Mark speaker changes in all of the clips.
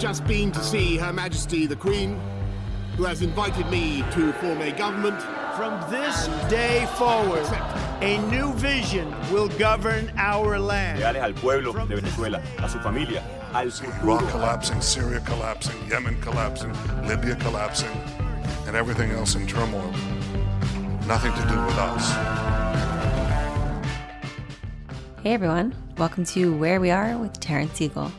Speaker 1: just been to see Her Majesty the Queen, who has invited me to form a government.
Speaker 2: From this day forward, a new vision will govern our land.
Speaker 3: Leales al pueblo de Venezuela, a su familia, al
Speaker 4: Iraq collapsing, Syria collapsing, Yemen collapsing, Libya collapsing, and everything else in turmoil. Nothing to do with us.
Speaker 5: Hey everyone, welcome to Where We Are with Taryn Siegel,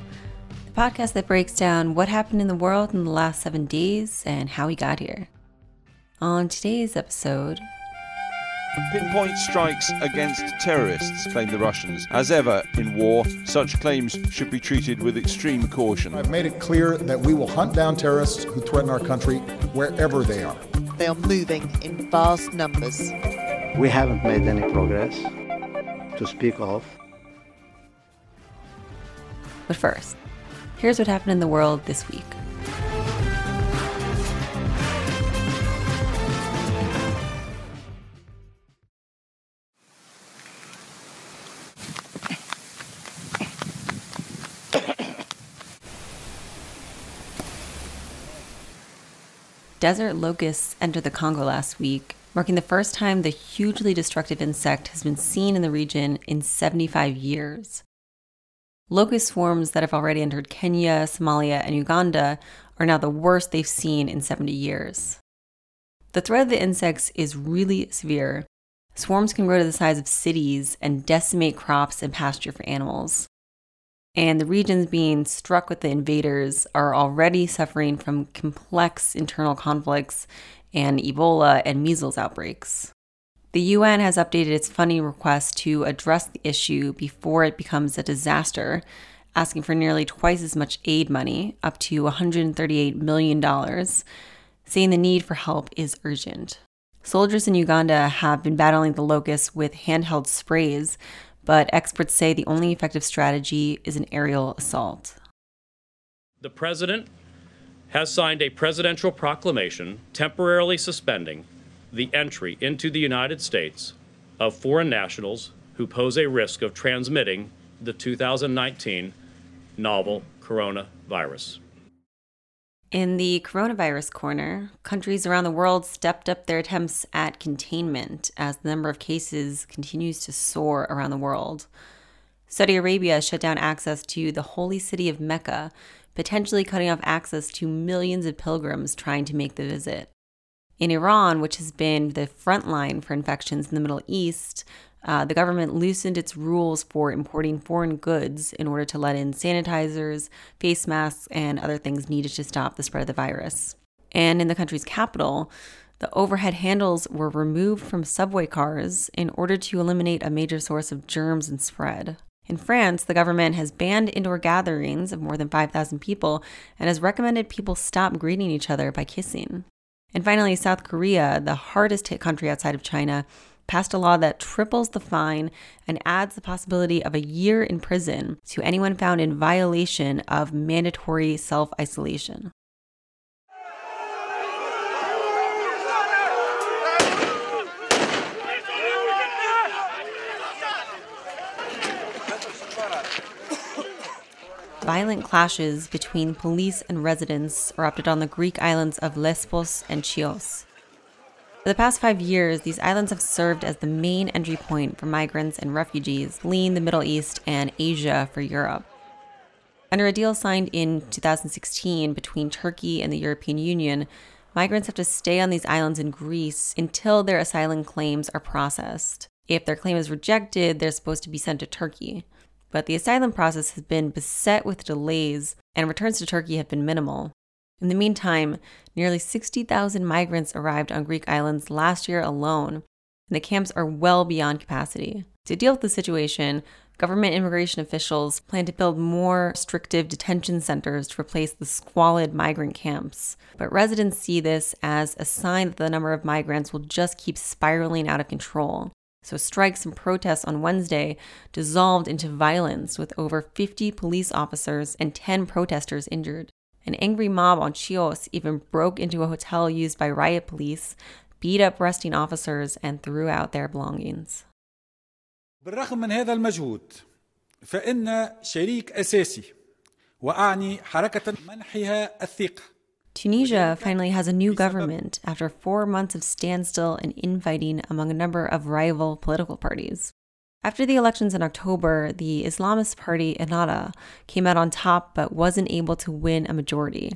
Speaker 5: the podcast that breaks down what happened in the world in the last seven days and how we got here. On today's episode,
Speaker 6: Pinpoint strikes against terrorists, claim the Russians. As ever in war, such claims should be treated with extreme caution.
Speaker 7: I've made it clear that we will hunt down terrorists who threaten our country wherever they are.
Speaker 8: They are moving in vast numbers.
Speaker 9: We haven't made any progress to speak of.
Speaker 5: but first, here's what happened in the world this week. Desert locusts entered the Congo last week, marking the first time the hugely destructive insect has been seen in the region in 75 years. Locust swarms that have already entered Kenya, Somalia, and Uganda are now the worst they've seen in 70 years. The threat of the insects is really severe. Swarms can grow to the size of cities and decimate crops and pasture for animals. And the regions being struck with the invaders are already suffering from complex internal conflicts and Ebola and measles outbreaks. The UN has updated its funding request to address the issue before it becomes a disaster, asking for nearly twice as much aid money, up to $138 million, saying the need for help is urgent. Soldiers in Uganda have been battling the locusts with handheld sprays, but experts say the only effective strategy is an aerial assault.
Speaker 10: The President has signed a presidential proclamation temporarily suspending the entry into the United States of foreign nationals who pose a risk of transmitting the 2019 novel coronavirus.
Speaker 5: In the coronavirus corner, countries around the world stepped up their attempts at containment as the number of cases continues to soar around the world. Saudi Arabia shut down access to the holy city of Mecca, potentially cutting off access to millions of pilgrims trying to make the visit. In Iran, which has been the front line for infections in the Middle East, uh, the government loosened its rules for importing foreign goods in order to let in sanitizers, face masks, and other things needed to stop the spread of the virus. And in the country's capital, the overhead handles were removed from subway cars in order to eliminate a major source of germs and spread. In France, the government has banned indoor gatherings of more than 5,000 people and has recommended people stop greeting each other by kissing. And finally, South Korea, the hardest hit country outside of China, passed a law that triples the fine and adds the possibility of a year in prison to anyone found in violation of mandatory self isolation. Violent clashes between police and residents erupted on the Greek islands of Lesbos and Chios. For the past five years, these islands have served as the main entry point for migrants and refugees fleeing the Middle East and Asia for Europe. Under a deal signed in 2016 between Turkey and the European Union, migrants have to stay on these islands in Greece until their asylum claims are processed. If their claim is rejected, they're supposed to be sent to Turkey. But the asylum process has been beset with delays, and returns to Turkey have been minimal. In the meantime, nearly 60,000 migrants arrived on Greek islands last year alone, and the camps are well beyond capacity. To deal with the situation, government immigration officials plan to build more restrictive detention centers to replace the squalid migrant camps. But residents see this as a sign that the number of migrants will just keep spiraling out of control. So, strikes and protests on Wednesday dissolved into violence with over 50 police officers and 10 protesters injured. An angry mob on Chios even broke into a hotel used by riot police, beat up resting officers, and threw out their belongings.
Speaker 11: بالرغم من هذا المجهود فإن شريك أساسي وأعني حركة منحها الثقة
Speaker 5: Tunisia finally has a new government after four months of standstill and infighting among a number of rival political parties. After the elections in October, the Islamist party Ennahda came out on top but wasn't able to win a majority.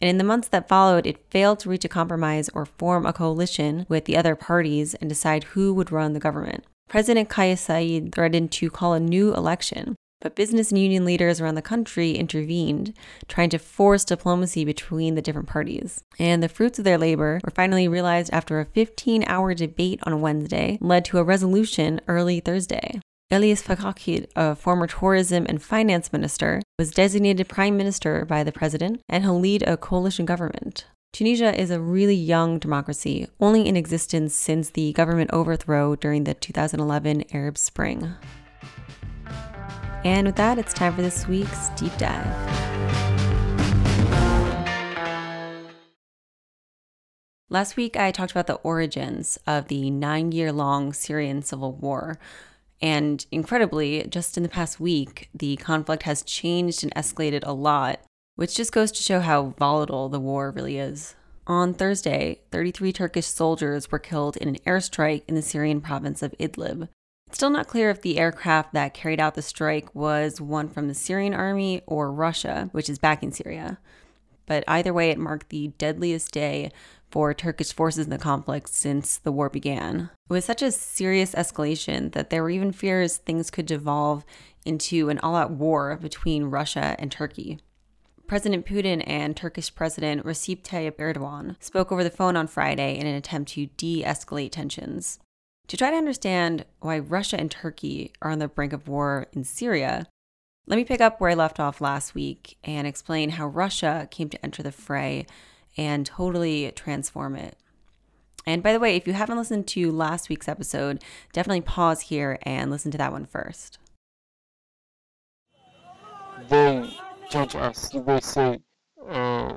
Speaker 5: And in the months that followed, it failed to reach a compromise or form a coalition with the other parties and decide who would run the government. President Kais Saied threatened to call a new election, but business and union leaders around the country intervened, trying to force diplomacy between the different parties. And the fruits of their labor were finally realized after a 15 hour debate on Wednesday led to a resolution early Thursday. Elyes Fakhfakh, a former tourism and finance minister, was designated prime minister by the president, and he'll lead a coalition government. Tunisia is a really young democracy, only in existence since the government overthrow during the 2011 Arab Spring. And with that, it's time for this week's deep dive. Last week, I talked about the origins of the nine year long Syrian civil war. And incredibly, just in the past week, the conflict has changed and escalated a lot, which just goes to show how volatile the war really is. On Thursday, 33 Turkish soldiers were killed in an airstrike in the Syrian province of Idlib. It's still not clear if the aircraft that carried out the strike was one from the Syrian army or Russia, which is backing Syria. But either way, it marked the deadliest day for Turkish forces in the conflict since the war began. It was such a serious escalation that there were even fears things could devolve into an all out war between Russia and Turkey. President Putin and Turkish President Recep Tayyip Erdogan spoke over the phone on Friday in an attempt to de escalate tensions. To try to understand why Russia and Turkey are on the brink of war in Syria, let me pick up where I left off last week and explain how Russia came to enter the fray and totally transform it. And by the way, if you haven't listened to last week's episode, definitely pause here and listen to that one first.
Speaker 12: They judge us. They say, uh,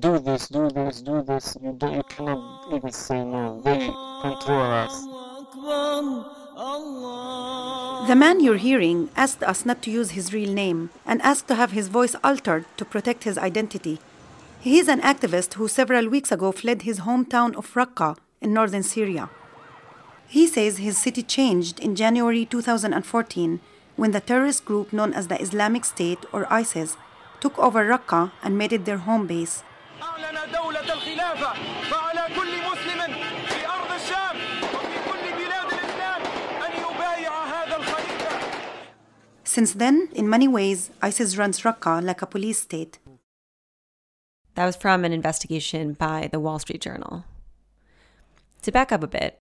Speaker 12: do this, do this, do this. You, don't, you cannot even say no. They control us.
Speaker 13: The man you're hearing asked us not to use his real name and asked to have his voice altered to protect his identity. He is an activist who several weeks ago fled his hometown of Raqqa in northern Syria. He says his city changed in January 2014 when the terrorist group known as the Islamic State or ISIS took over Raqqa and made it their home base. Since then, in many ways, ISIS runs Raqqa like a police state.
Speaker 5: That was from an investigation by the Wall Street Journal. To back up a bit,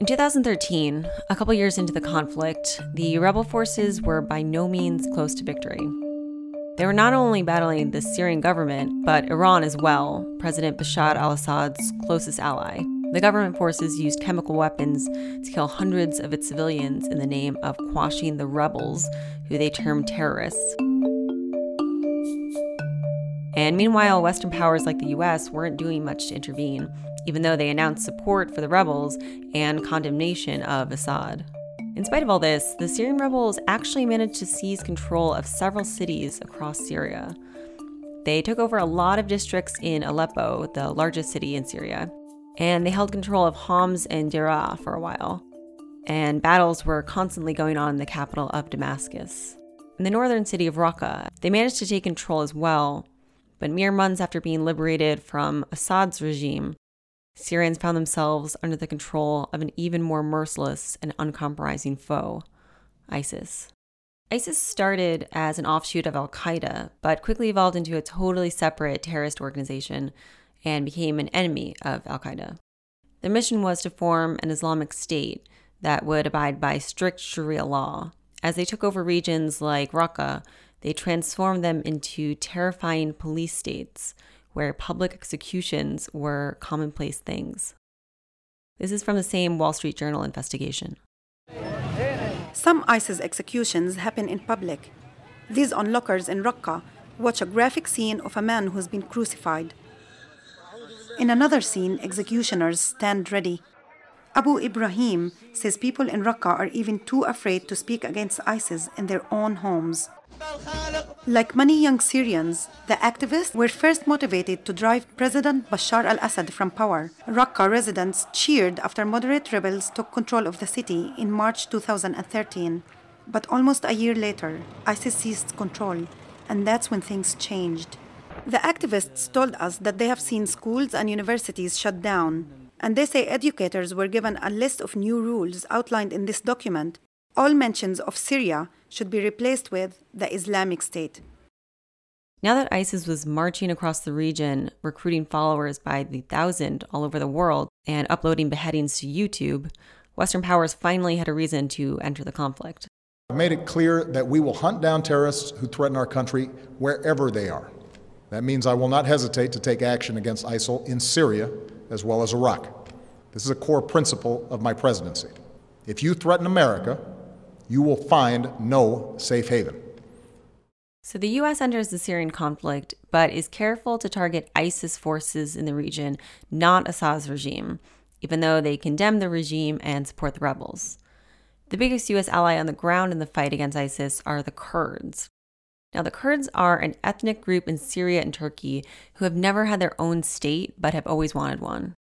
Speaker 5: in 2013, a couple years into the conflict, the rebel forces were by no means close to victory. They were not only battling the Syrian government, but Iran as well, President Bashar al Assad's closest ally. The government forces used chemical weapons to kill hundreds of its civilians in the name of quashing the rebels, who they termed terrorists. And meanwhile, Western powers like the US weren't doing much to intervene, even though they announced support for the rebels and condemnation of Assad. In spite of all this, the Syrian rebels actually managed to seize control of several cities across Syria. They took over a lot of districts in Aleppo, the largest city in Syria, and they held control of Homs and Deraa for a while. And battles were constantly going on in the capital of Damascus. In the northern city of Raqqa, they managed to take control as well, but mere months after being liberated from Assad's regime, Syrians found themselves under the control of an even more merciless and uncompromising foe, ISIS. ISIS started as an offshoot of Al Qaeda, but quickly evolved into a totally separate terrorist organization and became an enemy of Al Qaeda. Their mission was to form an Islamic state that would abide by strict Sharia law. As they took over regions like Raqqa, they transformed them into terrifying police states where public executions were commonplace things. This is from the same Wall Street Journal investigation.
Speaker 13: Some ISIS executions happen in public. These onlookers in Raqqa watch a graphic scene of a man who's been crucified. In another scene, executioners stand ready. Abu Ibrahim says people in Raqqa are even too afraid to speak against ISIS in their own homes. Like many young Syrians, the activists were first motivated to drive President Bashar al Assad from power. Raqqa residents cheered after moderate rebels took control of the city in March 2013. But almost a year later, ISIS seized control, and that's when things changed. The activists told us that they have seen schools and universities shut down, and they say educators were given a list of new rules outlined in this document. All mentions of Syria should be replaced with the Islamic State.
Speaker 5: Now that ISIS was marching across the region, recruiting followers by the thousand all over the world, and uploading beheadings to YouTube, Western powers finally had a reason to enter the conflict.
Speaker 7: I've made it clear that we will hunt down terrorists who threaten our country wherever they are. That means I will not hesitate to take action against ISIL in Syria as well as Iraq. This is a core principle of my presidency. If you threaten America, you will find no safe haven.
Speaker 5: So the U.S. enters the Syrian conflict, but is careful to target ISIS forces in the region, not Assad's regime, even though they condemn the regime and support the rebels. The biggest U.S. ally on the ground in the fight against ISIS are the Kurds. Now, the Kurds are an ethnic group in Syria and Turkey who have never had their own state but have always wanted one.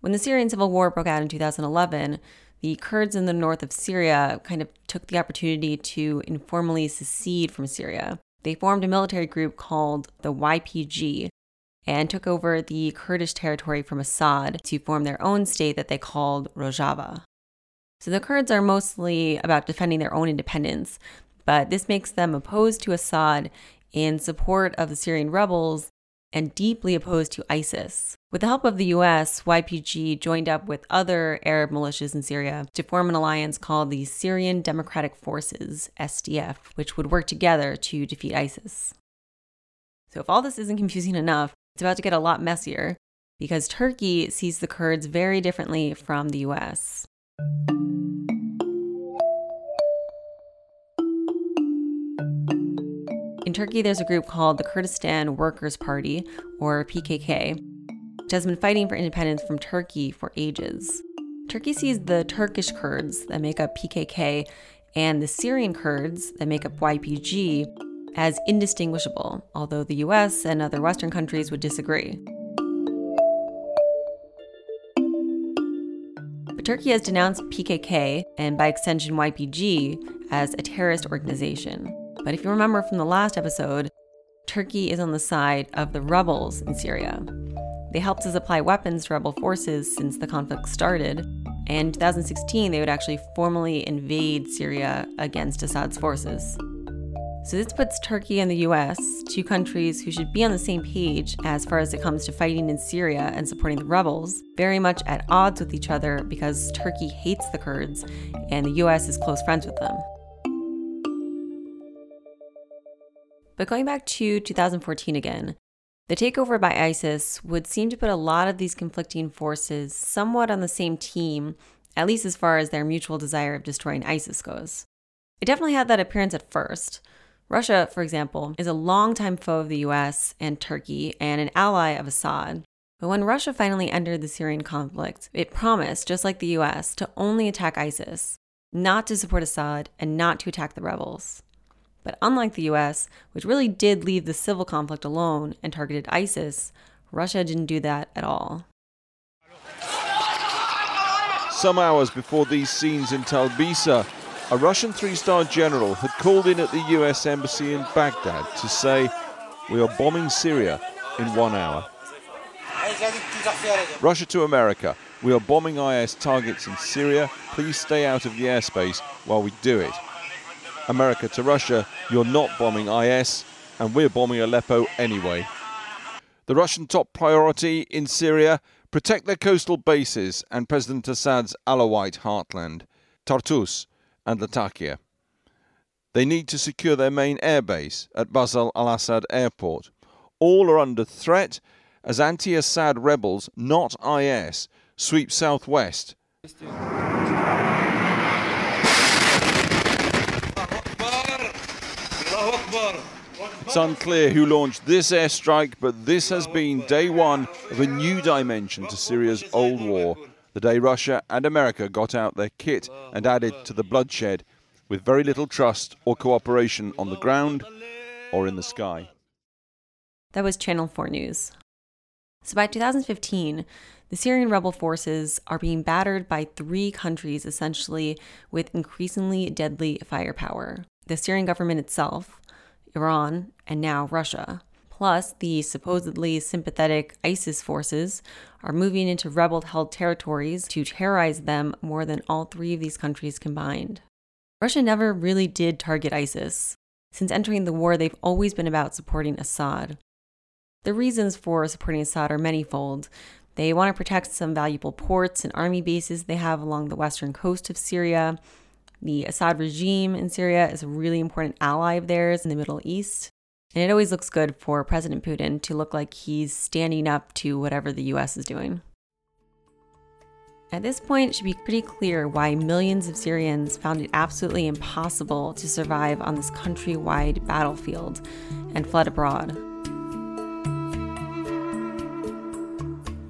Speaker 5: When the Syrian civil war broke out in 2011, the Kurds in the north of Syria kind of took the opportunity to informally secede from Syria. They formed a military group called the YPG and took over the Kurdish territory from Assad to form their own state that they called Rojava. So the Kurds are mostly about defending their own independence, but this makes them opposed to Assad in support of the Syrian rebels and deeply opposed to ISIS. With the help of the US, YPG joined up with other Arab militias in Syria to form an alliance called the Syrian Democratic Forces, SDF, which would work together to defeat ISIS. So, if all this isn't confusing enough, it's about to get a lot messier because Turkey sees the Kurds very differently from the US. Turkey, there's a group called the Kurdistan Workers' Party, or PKK, which has been fighting for independence from Turkey for ages. Turkey sees the Turkish Kurds that make up PKK and the Syrian Kurds that make up YPG as indistinguishable, although the US and other Western countries would disagree. But Turkey has denounced PKK, and by extension YPG, as a terrorist organization. But if you remember from the last episode, Turkey is on the side of the rebels in Syria. They helped to supply weapons to rebel forces since the conflict started. And in 2016, they would actually formally invade Syria against Assad's forces. So this puts Turkey and the US, two countries who should be on the same page as far as it comes to fighting in Syria and supporting the rebels, very much at odds with each other because Turkey hates the Kurds and the US is close friends with them. But going back to 2014 again, the takeover by ISIS would seem to put a lot of these conflicting forces somewhat on the same team, at least as far as their mutual desire of destroying ISIS goes. It definitely had that appearance at first. Russia, for example, is a longtime foe of the US and Turkey and an ally of Assad. But when Russia finally entered the Syrian conflict, it promised, just like the US, to only attack ISIS, not to support Assad, and not to attack the rebels. But unlike the US, which really did leave the civil conflict alone and targeted ISIS, Russia didn't do that at all.
Speaker 6: Some hours before these scenes in Talbisa, a Russian three star general had called in at the US Embassy in Baghdad to say, We are bombing Syria in one hour. Russia to America, we are bombing IS targets in Syria. Please stay out of the airspace while we do it. America to Russia, you're not bombing IS, and we're bombing Aleppo anyway. The Russian top priority in Syria protect their coastal bases and President Assad's Alawite heartland, Tartus and Latakia. They need to secure their main airbase at Bashar al Assad airport. All are under threat as anti Assad rebels, not IS, sweep southwest. It's unclear who launched this airstrike, but this has been day one of a new dimension to Syria's old war. The day Russia and America got out their kit and added to the bloodshed with very little trust or cooperation on the ground or in the sky.
Speaker 5: That was Channel 4 News. So by 2015, the Syrian rebel forces are being battered by three countries essentially with increasingly deadly firepower the Syrian government itself, Iran, and now Russia. Plus, the supposedly sympathetic ISIS forces are moving into rebel held territories to terrorize them more than all three of these countries combined. Russia never really did target ISIS. Since entering the war, they've always been about supporting Assad. The reasons for supporting Assad are manyfold. They want to protect some valuable ports and army bases they have along the western coast of Syria. The Assad regime in Syria is a really important ally of theirs in the Middle East. And it always looks good for President Putin to look like he's standing up to whatever the US is doing. At this point, it should be pretty clear why millions of Syrians found it absolutely impossible to survive on this countrywide battlefield and fled abroad.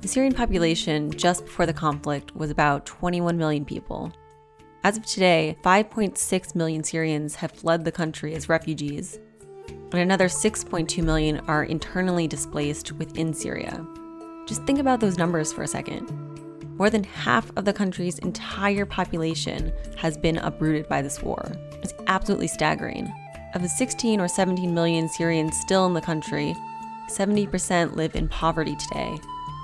Speaker 5: The Syrian population just before the conflict was about 21 million people. As of today, 5.6 million Syrians have fled the country as refugees, and another 6.2 million are internally displaced within Syria. Just think about those numbers for a second. More than half of the country's entire population has been uprooted by this war. It's absolutely staggering. Of the 16 or 17 million Syrians still in the country, 70% live in poverty today.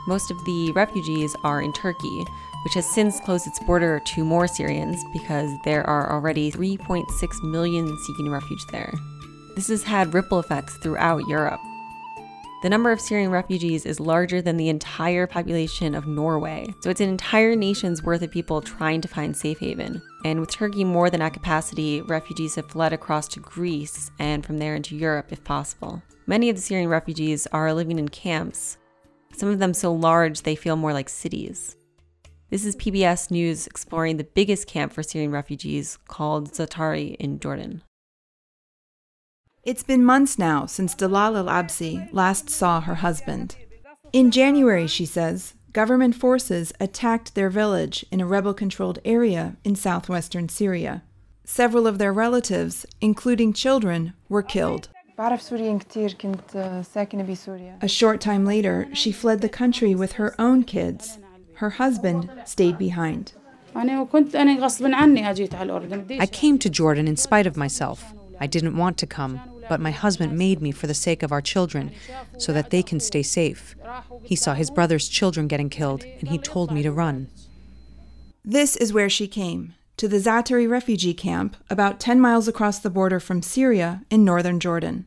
Speaker 5: Most of the refugees are in Turkey, which has since closed its border to more Syrians because there are already 3.6 million seeking refuge there. This has had ripple effects throughout Europe. The number of Syrian refugees is larger than the entire population of Norway, so it's an entire nation's worth of people trying to find safe haven. And with Turkey more than at capacity, refugees have fled across to Greece and from there into Europe if possible. Many of the Syrian refugees are living in camps, some of them so large they feel more like cities. This is PBS News exploring the biggest camp for Syrian refugees called Zaatari in Jordan.
Speaker 14: It's been months now since Dalal al Absi last saw her husband. In January, she says, government forces attacked their village in a rebel controlled area in southwestern Syria. Several of their relatives, including children, were killed. A short time later, she fled the country with her own kids. Her husband stayed behind.
Speaker 15: I came to Jordan in spite of myself. I didn't want to come, but my husband made me for the sake of our children, so that they can stay safe. He saw his brother's children getting killed, and he told me to run.
Speaker 14: This is where she came to the Zaatari refugee camp, about 10 miles across the border from Syria in northern Jordan.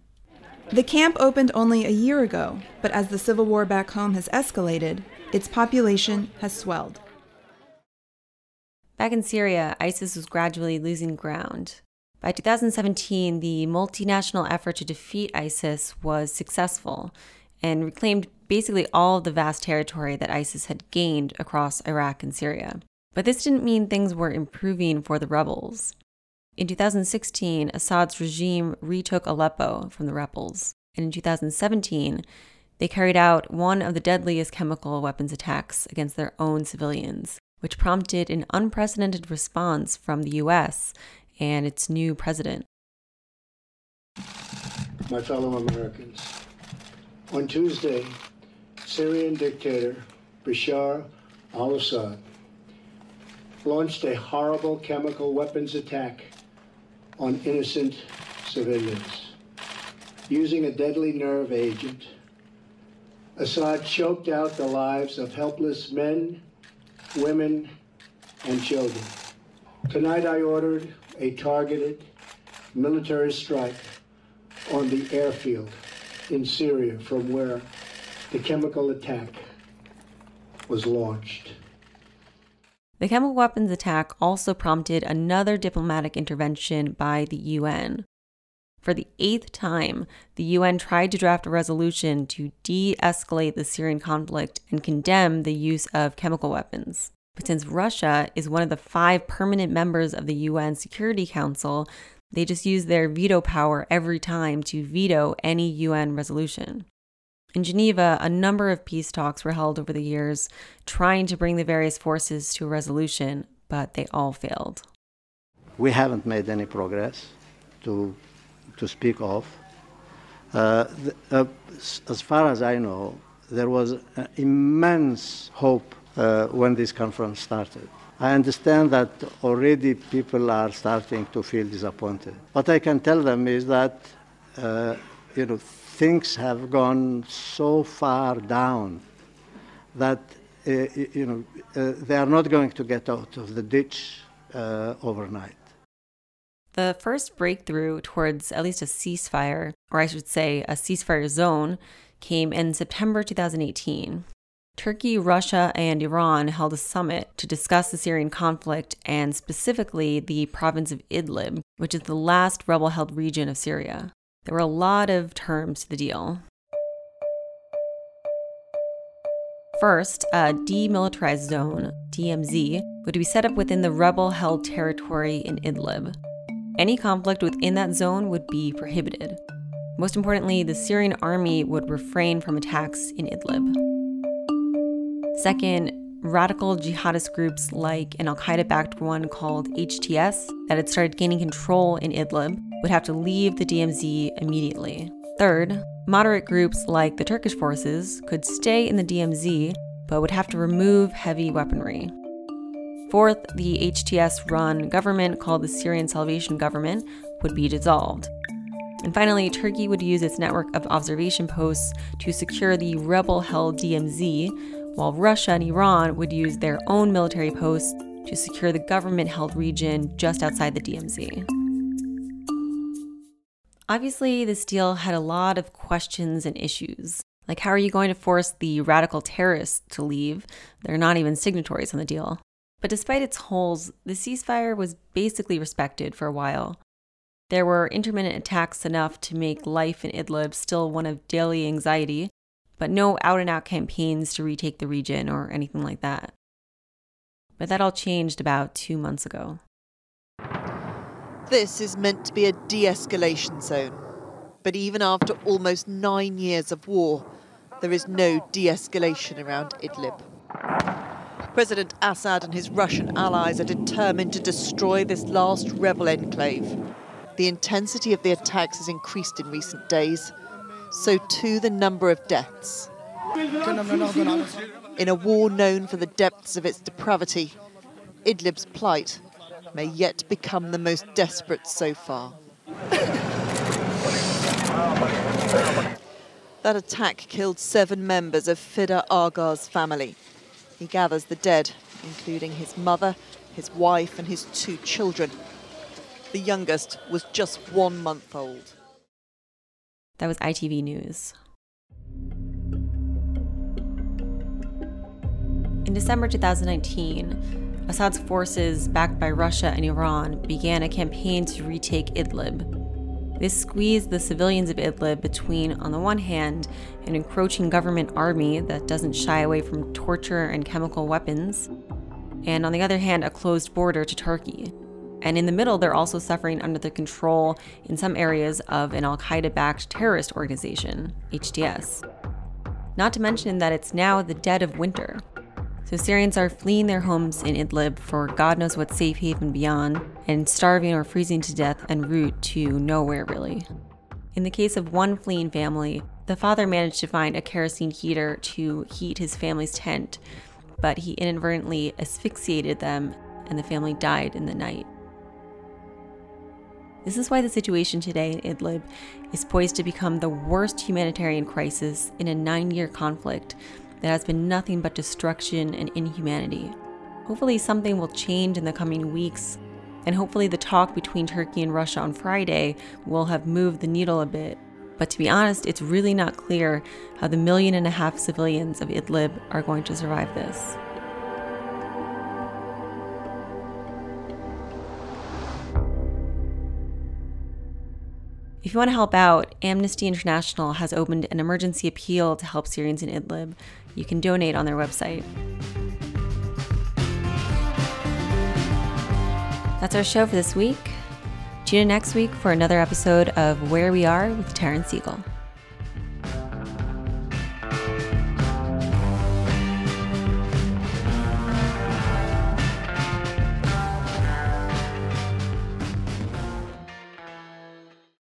Speaker 14: The camp opened only a year ago, but as the civil war back home has escalated, its population has swelled.
Speaker 5: Back in Syria, ISIS was gradually losing ground. By 2017, the multinational effort to defeat ISIS was successful and reclaimed basically all of the vast territory that ISIS had gained across Iraq and Syria. But this didn't mean things were improving for the rebels. In 2016, Assad's regime retook Aleppo from the rebels. And in 2017, they carried out one of the deadliest chemical weapons attacks against their own civilians, which prompted an unprecedented response from the US and its new president.
Speaker 16: My fellow Americans, on Tuesday, Syrian dictator Bashar al Assad launched a horrible chemical weapons attack on innocent civilians. Using a deadly nerve agent, Assad choked out the lives of helpless men, women, and children. Tonight I ordered a targeted military strike on the airfield in Syria from where the chemical attack was launched.
Speaker 5: The chemical weapons attack also prompted another diplomatic intervention by the UN. For the eighth time, the UN tried to draft a resolution to de escalate the Syrian conflict and condemn the use of chemical weapons. But since Russia is one of the five permanent members of the UN Security Council, they just use their veto power every time to veto any UN resolution. In Geneva, a number of peace talks were held over the years, trying to bring the various forces to a resolution, but they all failed.
Speaker 9: we haven't made any progress to, to speak of. Uh, the, uh, as far as I know, there was immense hope uh, when this conference started. I understand that already people are starting to feel disappointed. What I can tell them is that, uh, you know, things have gone so far down that, uh, you know, uh, they are not going to get out of the ditch overnight.
Speaker 5: The first breakthrough towards at least a ceasefire, or I should say a ceasefire zone, came in September 2018. Turkey, Russia, and Iran held a summit to discuss the Syrian conflict and specifically the province of Idlib, which is the last rebel held region of Syria. There were a lot of terms to the deal. First, a demilitarized zone, DMZ, would be set up within the rebel held territory in Idlib. Any conflict within that zone would be prohibited. Most importantly, the Syrian army would refrain from attacks in Idlib. Second, radical jihadist groups like an Al Qaeda backed one called HTS that had started gaining control in Idlib would have to leave the DMZ immediately. Third, moderate groups like the Turkish forces could stay in the DMZ but would have to remove heavy weaponry. Fourth, the HTS run government called the Syrian Salvation Government would be dissolved. And finally, Turkey would use its network of observation posts to secure the rebel held DMZ, while Russia and Iran would use their own military posts to secure the government held region just outside the DMZ. Obviously, this deal had a lot of questions and issues. Like, how are you going to force the radical terrorists to leave? They're not even signatories on the deal. But despite its holes, the ceasefire was basically respected for a while. There were intermittent attacks enough to make life in Idlib still one of daily anxiety, but no out and out campaigns to retake the region or anything like that. But that all changed about two months ago.
Speaker 8: This is meant to be a de escalation zone. But even after almost nine years of war, there is no de escalation around Idlib. President Assad and his Russian allies are determined to destroy this last rebel enclave. The intensity of the attacks has increased in recent days, so too the number of deaths. In a war known for the depths of its depravity, Idlib's plight may yet become the most desperate so far. that attack killed seven members of Fida Agar's family. He gathers the dead, including his mother, his wife, and his two children. The youngest was just one month old.
Speaker 5: That was ITV News. In December 2019, Assad's forces, backed by Russia and Iran, began a campaign to retake Idlib. This squeezed the civilians of Idlib between, on the one hand, an encroaching government army that doesn't shy away from torture and chemical weapons, and on the other hand, a closed border to Turkey. And in the middle, they're also suffering under the control in some areas of an Al Qaeda backed terrorist organization, HTS. Not to mention that it's now the dead of winter. So Syrians are fleeing their homes in Idlib for God knows what safe haven beyond, and starving or freezing to death en route to nowhere, really. In the case of one fleeing family, the father managed to find a kerosene heater to heat his family's tent, but he inadvertently asphyxiated them, and the family died in the night. This is why the situation today in Idlib is poised to become the worst humanitarian crisis in a nine year conflict that has been nothing but destruction and inhumanity. Hopefully, something will change in the coming weeks, and hopefully, the talk between Turkey and Russia on Friday will have moved the needle a bit. But to be honest, it's really not clear how the million and a half civilians of Idlib are going to survive this. If you want to help out, Amnesty International has opened an emergency appeal to help Syrians in Idlib. You can donate on their website. That's our show for this week. Tune in next week for another episode of Where We Are with Taryn Siegel.